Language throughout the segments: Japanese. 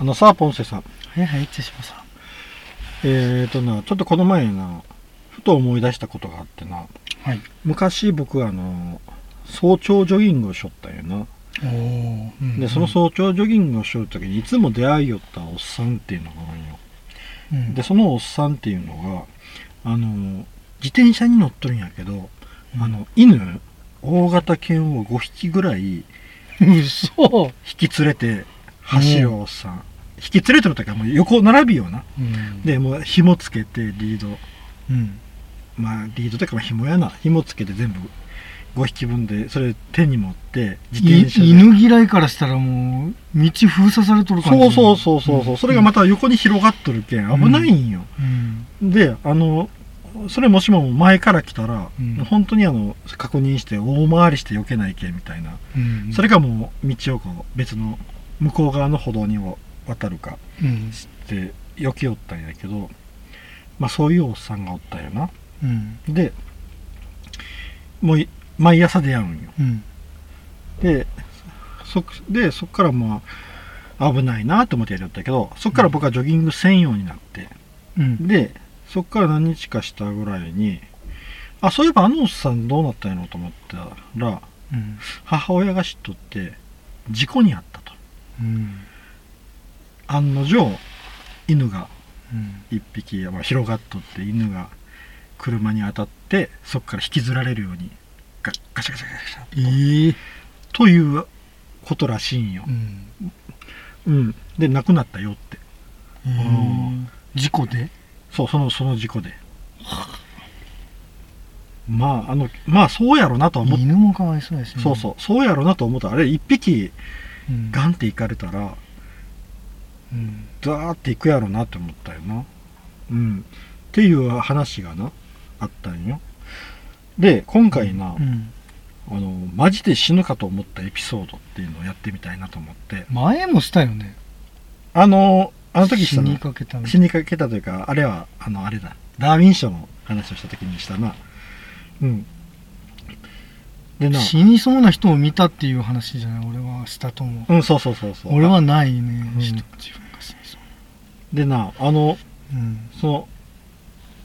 あのさ、ポンセさん。はいはい、手島さん。えーとな、ちょっとこの前な、ふと思い出したことがあってな、はい。昔僕はあの、早朝ジョギングをしょったんやな。おお、うんで、その早朝ジョギングをしょるときに、いつも出会いよったおっさんっていうのがおるんよ。うんで、そのおっさんっていうのが、あの、自転車に乗っとるんやけど、あの、犬、大型犬を5匹ぐらい 嘘引き連れて走るおっさん。引き連れてるときはもう横並びよな。うん。で、もう紐つけてリード。うん。まあリードというかまあ紐やな。紐つけて全部5匹分で、それ手に持って自い転車で。犬嫌いからしたらもう、道封鎖されとる感じ。そうそうそうそうそう、それがまた横に広がっとるけん危ないんよ。うん。で、あの、それもしも前から来たら、うん本当にあの、確認して大回りして避けないけんみたいな。うん。それかもう道をこう別の向こう側の歩道にを渡るかうん。して避けよったんやけど、まあそういうおっさんがおったよな。うん。で、もうい毎朝出会うんよ。うん。で、そ、で、そっからまあ危ないなと思ってやりよったけど、そっから僕はジョギング専用になって、うん。で、そっから何日かしたぐらいに、あ、そういえばあのおっさんどうなったんやろうと思ったら、うん。母親が知っとって、事故に遭ったと。うん。案の定、犬がうん。一匹、まあ、広がっとって犬が車に当たってそこから引きずられるようにガガシャガシャガシャええ。ということらしいんよう、ん。うん、で亡くなったよってえー事故で？そうそのその事故でまああのまあそうやろなとは思っ犬もかわいそうですね。そうそうそうやろなと思ったあれ一匹うん。ガンって行かれたらうん。ザーって行くやろなって思ったよな。うん。っていう話がなあったんよ。で今回な、うん。あのマジで死ぬかと思ったエピソードっていうのをやってみたいなと思って。前もしたよね。あのあの時したな死にかけた死にかけたというかあれはあのあれだ。ダーウィン賞の話をした時にしたな。うんでな死にそうな人を見たっていう話じゃない？俺はしたと思う。うんそうそうそうそう俺はないね、うん人自分が死にそう。でなあのうん。その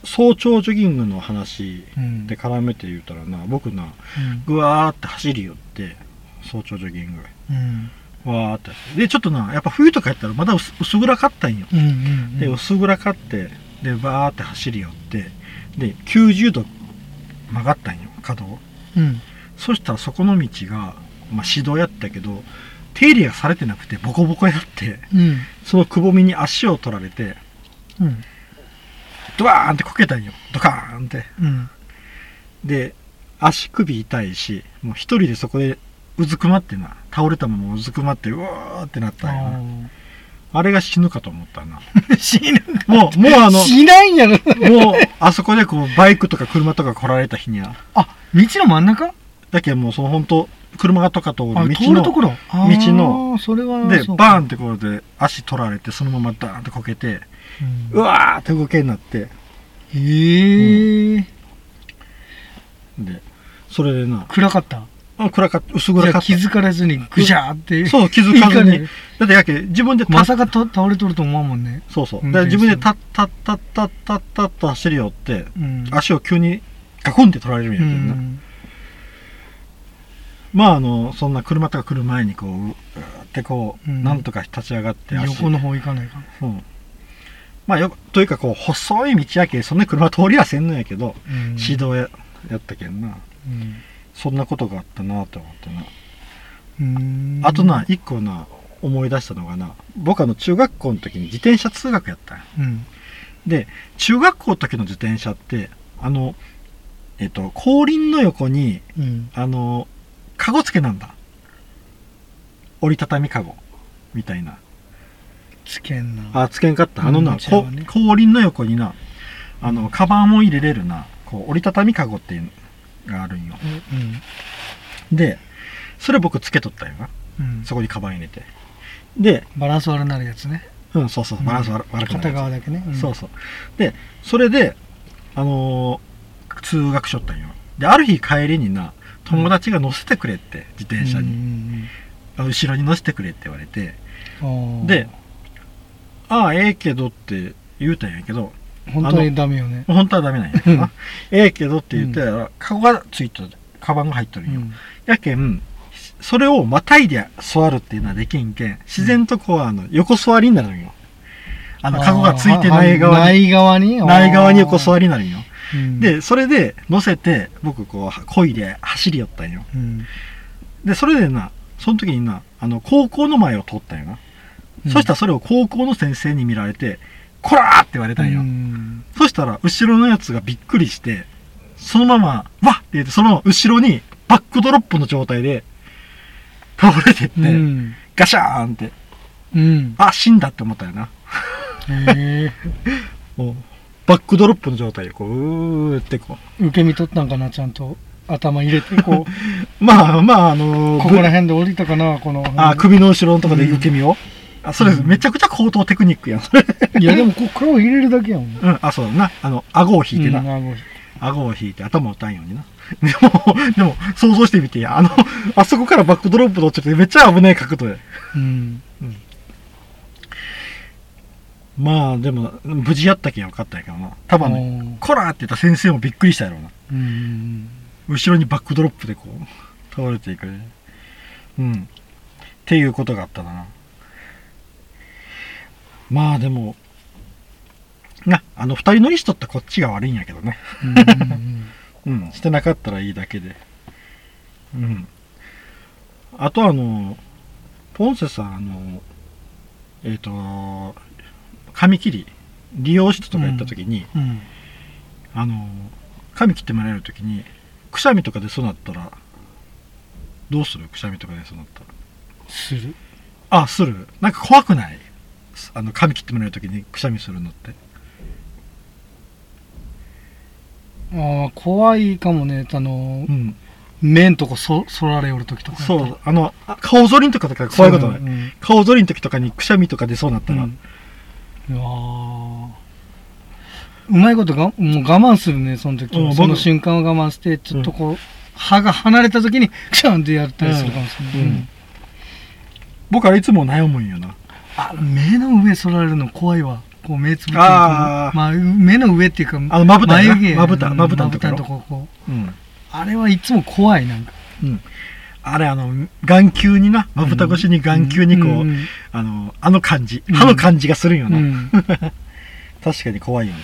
早朝ジョギングの話うん。で絡めて言うたらな僕なうん。ぐわーって走り寄って早朝ジョギングうん。わーってでちょっとなやっぱ冬とかやったらまだ薄薄暗かったんようん。うん。で薄暗かってでバーって走り寄ってで90度曲がったんよ角をうん。そしたらそこの道が、まあ、指導やったけど手入れがされてなくてボコボコやってうん。そのくぼみに足を取られてうん。ドワーンってこけたんよドカーンってうん。で足首痛いしもう一人でそこでうずくまってな倒れたままうずくまってうわーってなったんよなあれが死ぬかと思ったな 死ぬもうもうあの死ないんやろ。もうあそこでこうバイクとか車とか来られた日にはあ、道の真ん中？だけどもうその本当車とか通る道あ、の通るところ？道の、それは、でバーンってころで足取られてそのままダーンってこけてうんうわーって動けになってへえ。でそれでな暗かった？あ暗かった薄暗かった気づかれずにぐしゃーって。そう気づかずにだってやけ自分でまたさかと倒れとると思うもんね。そうそう運だから自分でタッタッタッタッタッタッと走り寄ってうん。足を急にガコンって取られるんやうけどな、ん。まああのそんな車とか来る前にこううーってこう、うん。なんとか立ち上がって足横の方行かないかう。んまあよというかこう細い道やけそんな車通りはせんのやけど、うん。指導ややったけんな。うん。そんなことがあったなと思ってな、うん。あとな一個な思い出したのがな僕あの中学校の時に自転車通学やったんよ。うん。で中学校の時の自転車ってあのえっと後輪の横にうん。あのカゴ付けなんだ。折りたたみカゴ。みたいな。つけんな。あつけんかった。あのな、うんね。こ後輪の横になあのカバンを入れれるなこう折りたたみカゴっていうのがあるんようんでそれ僕つけとったんよなうんそこにカバン入れてでバランス悪なるやつねうんそうそうバランス悪,、悪くなる片やつ側だけねうんそうそうでそれであのー通学しよったんよである日帰りにな友達が乗せてくれって自転車に、うん後ろに乗せてくれって言われて。でああええけどって言うたんやけど本当にダメよね。本当はダメなんやうん。なええけどって言ったら、カゴがついとるカバンが入っとるんよ、うん。やけんそれをまたいで座るっていうのはできんけん自然とこうあの横座りになるんよ。あのカゴがついてない側に。ない側に。ない側に横り。座りになるんようん、でそれで乗せて僕こう漕いで走り寄ったんようん、でそれでなその時になあの高校の前を通ったんよな、うんそしたらそれを高校の先生に見られて「こら!」って言われたんよ、うんそしたら後ろのやつがびっくりしてそのまま「わっ!」って言ってその後ろにバックドロップの状態で倒れてって、うん。ガシャーンってうん。あ死んだって思ったよなへ もうバックドロップの状態でこううーってこえ。受け身取ったんかな、ちゃんと。頭入れて、こう、う まあまああのーここら辺で降りたかな、この。あ首の後ろのとこで受け身を、あそれうんめちゃくちゃ高等テクニックやんそれいや、でも、こう、顔入れるだけやもん。うんあそうだなあの顎を引いてな、うんあご顎を引いて頭を打たんようにな。でも、でも、想像してみてや。あの、あそこからバックドロップと落ちてめっちゃ危ない角度で。うん。まあ、でも、無事やったけんよかったんやけどな。多分ね、ね。コラーって言った先生もびっくりしたやろうな。うん。後ろにバックドロップでこう、倒れていくね。うん。っていうことがあったな。まあでも、な、あの二人乗りしとったこっちが悪いんやけどね。うん。うん、してなかったらいいだけで。うん。あとあの、ポンセさん、あの、えっ、と、髪切り、理容室とか行った時に、うん。あの、髪切ってもらえる時に、くしゃみとかでそうなったら、どうする？くしゃみとかでそうなったら。する？あ、する。なんか怖くない？あの、髪切ってもらえる時にくしゃみするのって。ああ、怖いかもね。あのう、ん。目んとこそ、そられおる時とか。そう、あの、あ顔ぞりんとかとか怖いことない。うん顔ぞりん時とかにくしゃみとか出そうなったら、うんうまいことがもう我慢するねその時うんはその僕瞬間を我慢してちょっとこう、歯が離れた時にクシャンってやったりするかもしれない、うんうん。僕はいつも悩むんよな。あ目の上そられるの怖いわ。こう目つぶってまあ、目の上っていうかあのまぶた眉毛まぶたうんまぶたのところここうん。うあれはいつも怖いなんかあれ、あの、眼球にな、まぶた越しに眼球にこう、んんあの、あの感じ、うん歯の感じがするんよな。うん 確かに怖いよな。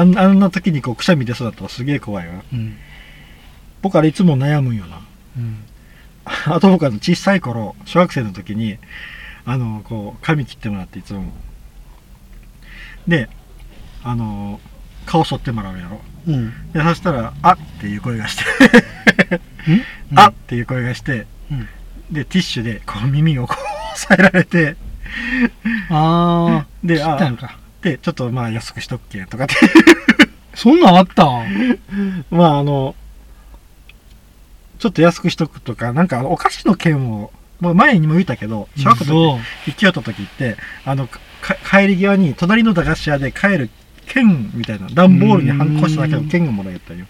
あんあんな時にこう、くしゃみ出そうだったらすげえ怖いわ。うん僕あれいつも悩むんよな。うん あと僕あの、小さい頃、小学生の時に、あの、こう、髪切ってもらっていつも。で、あの、顔剃ってもらうやろ。うんで、そしたら、あっていう声がして、うんあ。っていう声がして、うん。で、ティッシュでこう耳をこう押さえられて、あ あで、切ったあのか。で、ちょっとまあ安くしとっけとかって、そんなんあった？まああの、ちょっと安くしとくとか、なんかお菓子の券を、まあ前にも言ったけど、小学校行きよった時って、あの、か帰り際に隣の駄菓子屋で帰る券みたいな、段ボールにハンコしただけの券がもらえたんよ。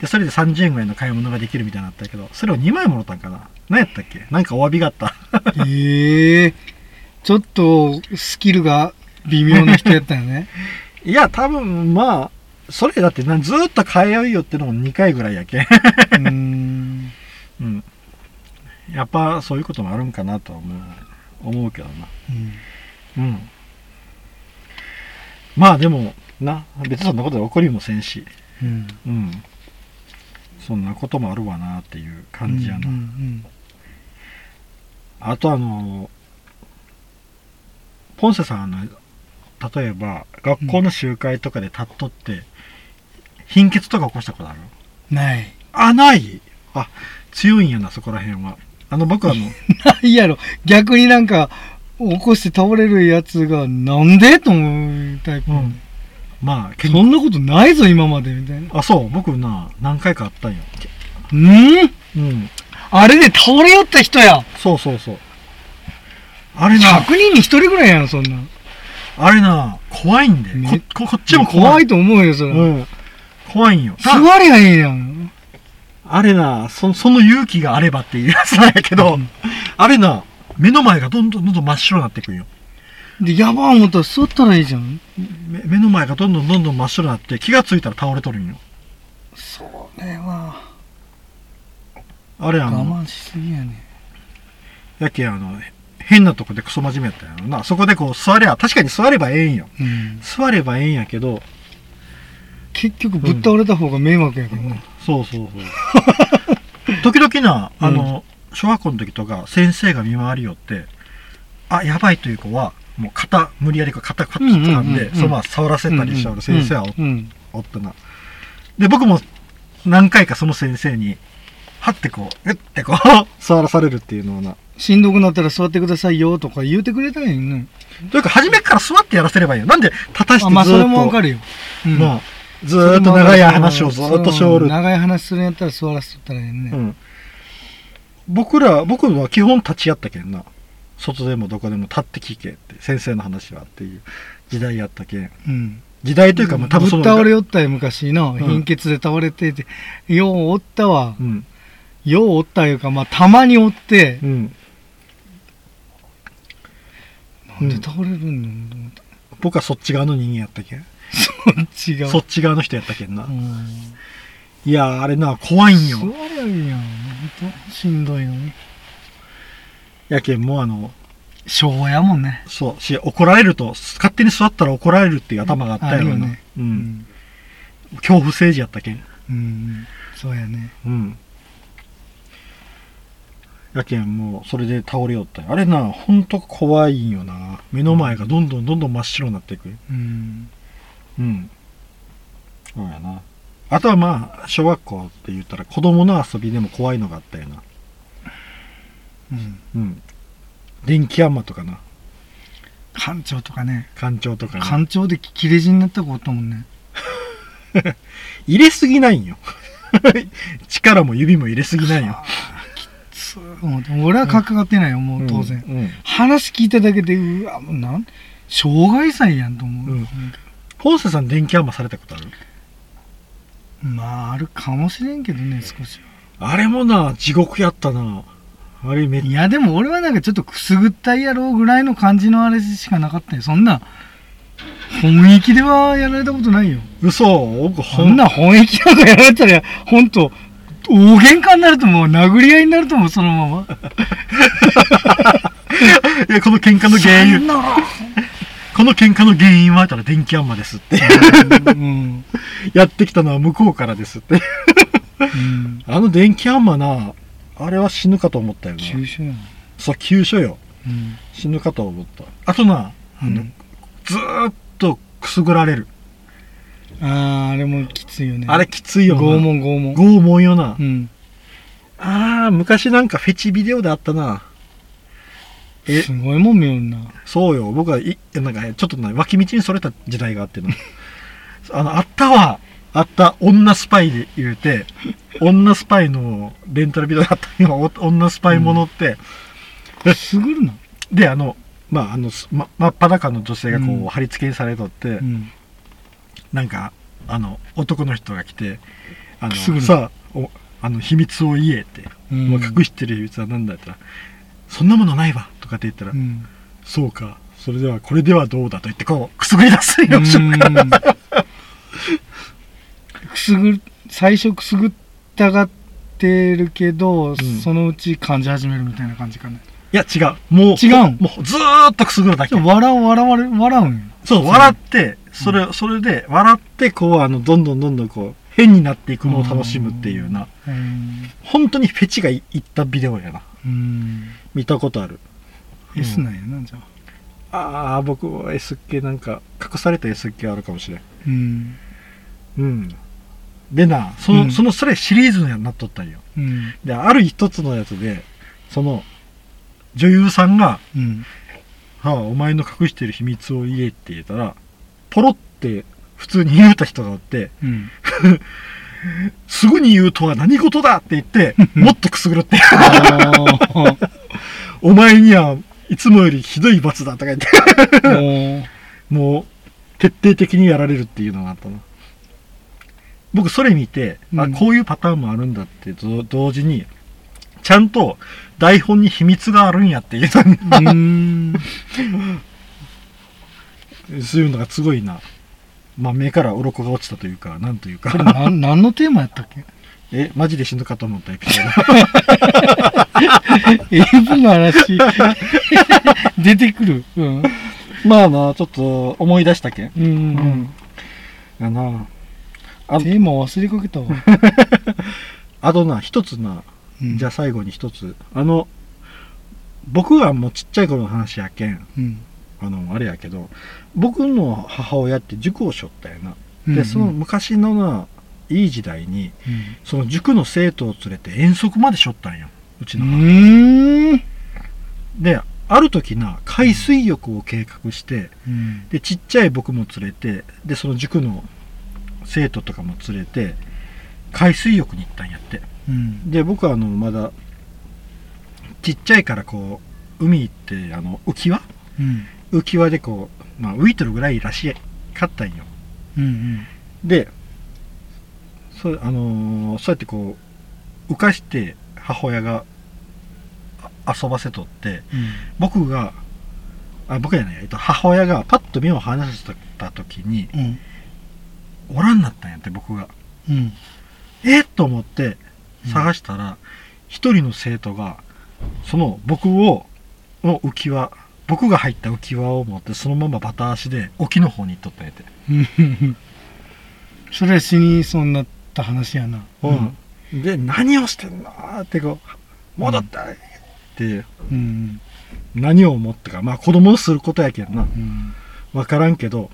で、それで30円ぐらいの買い物ができるみたいになったけど、それを2枚もらったんかな？何やったっけ？なんかお詫びがあった。ええちょっとスキルが微妙な人やったよね。いや、多分、まあ、それだってな、ずーっと通いよってのも2回ぐらいやけん。うーん。うん。やっぱそういうこともあるんかなとは思う、思うけどな。うん。まあでも、な、別にそんなことで起こりもせんし、うん。うん。そんなこともあるわなっていう感じやな。うんうんあとあの、ポンセさんあの、例えば、学校の集会とかで立っとって、貧血とか起こしたことある？うんない。あ、ない？あ、強いんやな、そこら辺は。あの、僕はあの、ないやろ。逆になんか、起こして倒れるやつが、なんで？と思うタイプ。うんまあ、けそんなことないぞ、今まで、みたいな。あ、そう、僕な、何回かあったんよ。うん？うん。あれで倒れよった人や。そうそうそう。あれな100、人に1人ぐらいやん、そんなん。あれな、怖いんで。ねこ、ここっちも怖い。怖いと思うよ、それ。うん。怖いんよ。座りゃいいやん。あれな、そその勇気があればっていうやつなんやけど、うんあれな、目の前がどんどんどんどん真っ白になっていくんよ。で、やばー思ったら座ったらいいじゃん。目目の前がどんどんどんどん真っ白になって気がついたら倒れとるんよそれは、あれあ我の慢しすぎやね。やけんあの変なとこでクソ真面目やったんやろなそこでこう座りゃ確かに座ればええんようん。座ればええんやけど結局、ぶっ倒れた方が迷惑やけどね。そうそうそう 時々なあの、小学校の時とか先生が見回りよってあやばいという子はもう肩無理やりこう肩パッと掴んうんうんうんうんでそのまま触らせたりしちゃう先生はおうんうん。おったな。で、僕も何回かその先生に、はってこう、うってこう、座らされるっていうのをな。しんどくなったら座ってくださいよとか言うてくれたらいいね。というか、初めから座ってやらせればいいよ。なんで、立たしてずっと、まあ、それもわかるよ。うんまあ、ずーっと長い話をずーっとしょる。長い話するんやったら座らせとったらいいね。うん。僕ら、僕は基本立ち会ったけんな。外でもどこでも立って聞けって、先生の話はっていう時代やったけん。うん。時代というか、もう多分。ぶっ倒れよったよ、昔の。ん貧血で倒れてて。ようおったわう。ん。ようおったいうか、まあ、たまにおってう、ん。なんで倒れるんだろうと僕はそっち側の人間やったけん。思った。違う。そっち側の人やったけんな。うん。いやー、あれな、怖いんよ座。りゃいん。ほんとしんどいのに。やけんもうあの、昭和やもんね。そう、し、怒られると、勝手に座ったら怒られるっていう頭があったよな。あるよね。う。。うん恐怖政治やったけん。うん。そうやね。うん。やけんもう、それで倒れよったよあれな、ほんと怖いんよな。目の前がどんどんどんどん真っ白になっていく。うん。うん。そうやな。あとはまあ、小学校って言ったら子供の遊びでも怖いのがあったよな。うん。うん。電気山とかな。館長とかね。館長とかな。館長で切れ死になった子おったもんね。入れすぎないんよ。力も指も入れすぎないよ。そう思って俺は関わってないよ、もう当然。うん。うん話聞いただけで、うわ、もうなん、障害祭やんと思う。うんポンセさん電気山されたことある？まあ、あるかもしれんけどね、少しあれもな、地獄やったな。あれめっは。いや、でも俺はなんかちょっとくすぐったいやろうぐらいの感じのあれしかなかったよ。そんな、本気ではやられたことないよ。嘘、僕ほそんな本気なんかやられたら、ほんと、大喧嘩になると思う。殴り合いになると思う、そのまま。いや、この喧嘩の原因、この喧嘩の原因はたら電気山ですって。うん。やってきたのは向こうからですって。うん。あの電気山な、あれは死ぬかと思ったよな。急所やん。そう、急所よ。うん。死ぬかと思った。あとな、あの、うんずーっとくすぐられる。ああ、あれもきついよね。あれきついよな。拷。問拷問。拷問よな。うん。あー、昔なんかフェチビデオであったな。えすごいもん見よんな。そうよ。僕はい、なんかね、ちょっとな、脇道にそれた時代があってな。あの、あったわ。あった。女スパイで言うて、女スパイのレンタルビデオだったよ。お女スパイものって。すぐるな。で、あの、まあ、あの、真っ裸の女性がこう、うん貼り付けにされとって、うん。なんか、あの、男の人が来て、あの、さあ、おあの、秘密を言えって。うんもう隠してる秘密は何だった？ら、そんなものないわとかって言ったら、うん。そうか、それではこれではどうだと言って、こう、くすぐり出すよ、うんくすぐ最初くすぐったがってるけど、んそのうち感じ始めるみたいな感じかね。いや、違う。もう、違うん？もうずーっとくすぐるだけ笑う、笑われ、笑うんよ。そう、笑って、それ、それで、笑って、こう、あの、どんどんどんどん、こう、変になっていくのを楽しむっていうな、うん。本当にフェチがいいったビデオやな。うん。見たことある。S なんやな、じゃあ。ああ、僕は S 系なんか、隠された S 系あるかもしれん。うん。うん。でな、その、うんその、それシリーズになっとったんよ。うん。で、ある一つのやつで、その、女優さんが、うん。はあ、お前の隠してる秘密を言えって言ったら、ポロって普通に言うた人がおって、うん。すぐに言うとは何事だって言って、もっとくすぐるって。お前にはいつもよりひどい罰だとか言って、もう、徹底的にやられるっていうのがあったな。僕それ見て、あ、うんこういうパターンもあるんだってと同時に、ちゃんと台本に秘密があるんやっていうのにうーん。そういうのがすごいな。まあ、目から鱗が落ちたというか、なんというこれか。何何のテーマやったっけ？え、マジで死ぬかと思ったエピソー ?AV の話、出てくる。うん。ド。まあな、ちょっと思い出したけ？ん。うん。うん。やな。あテーマ忘れかけたわ。あとな、一つな、うんじゃあ最後に一つ。あの、僕はもうちっちゃい頃の話やけん、うん。あの、あれやけど、僕の母親って塾をしょったよな。うんで、その昔のな、いい時代に、うんその塾の生徒を連れて遠足までしょったんよ。うちうの母。で、ある時な、海水浴を計画して、うん。で、ちっちゃい僕も連れて、で、その塾の生徒とかも連れて、海水浴に行ったんやって。うん。で、僕はあの、まだ、ちっちゃいからこう、海行って、あの、浮き輪？うん。浮き輪でこう、まあ、浮いてるぐらいらしかったんよ。うん。で、そう、あのーそうやってこう、浮かして母親があ遊ばせとって、うん。僕が、あ、僕じゃない、えっと、母親がパッと目を離した時に、うん。おらんなったんやって、僕が。うん。えっと思って探したら、一人の生徒が、その僕を、の浮き輪、僕が入った浮き輪を持って、そのままバタ足で沖の方に行っとったんやて。うん。それは死にそうになった話やな。うん。で、何をしてんのってこう、戻ったって、うん。何を思ったか。まあ子供のすることやけんな。うん。わからんけど、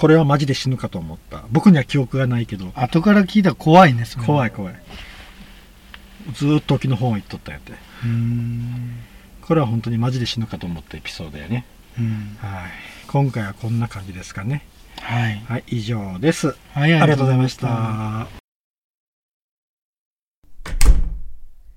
これはマジで死ぬかと思った。僕には記憶がないけど、後から聞いたら怖いね、それ。い。怖い怖い。ずーっと沖の方行っとったんやて。うん。これは本当にマジで死ぬかと思ったエピソードやね。うん。はい。今回はこんな感じですかね。はい。はい、以上です。はい、ありがとうございました。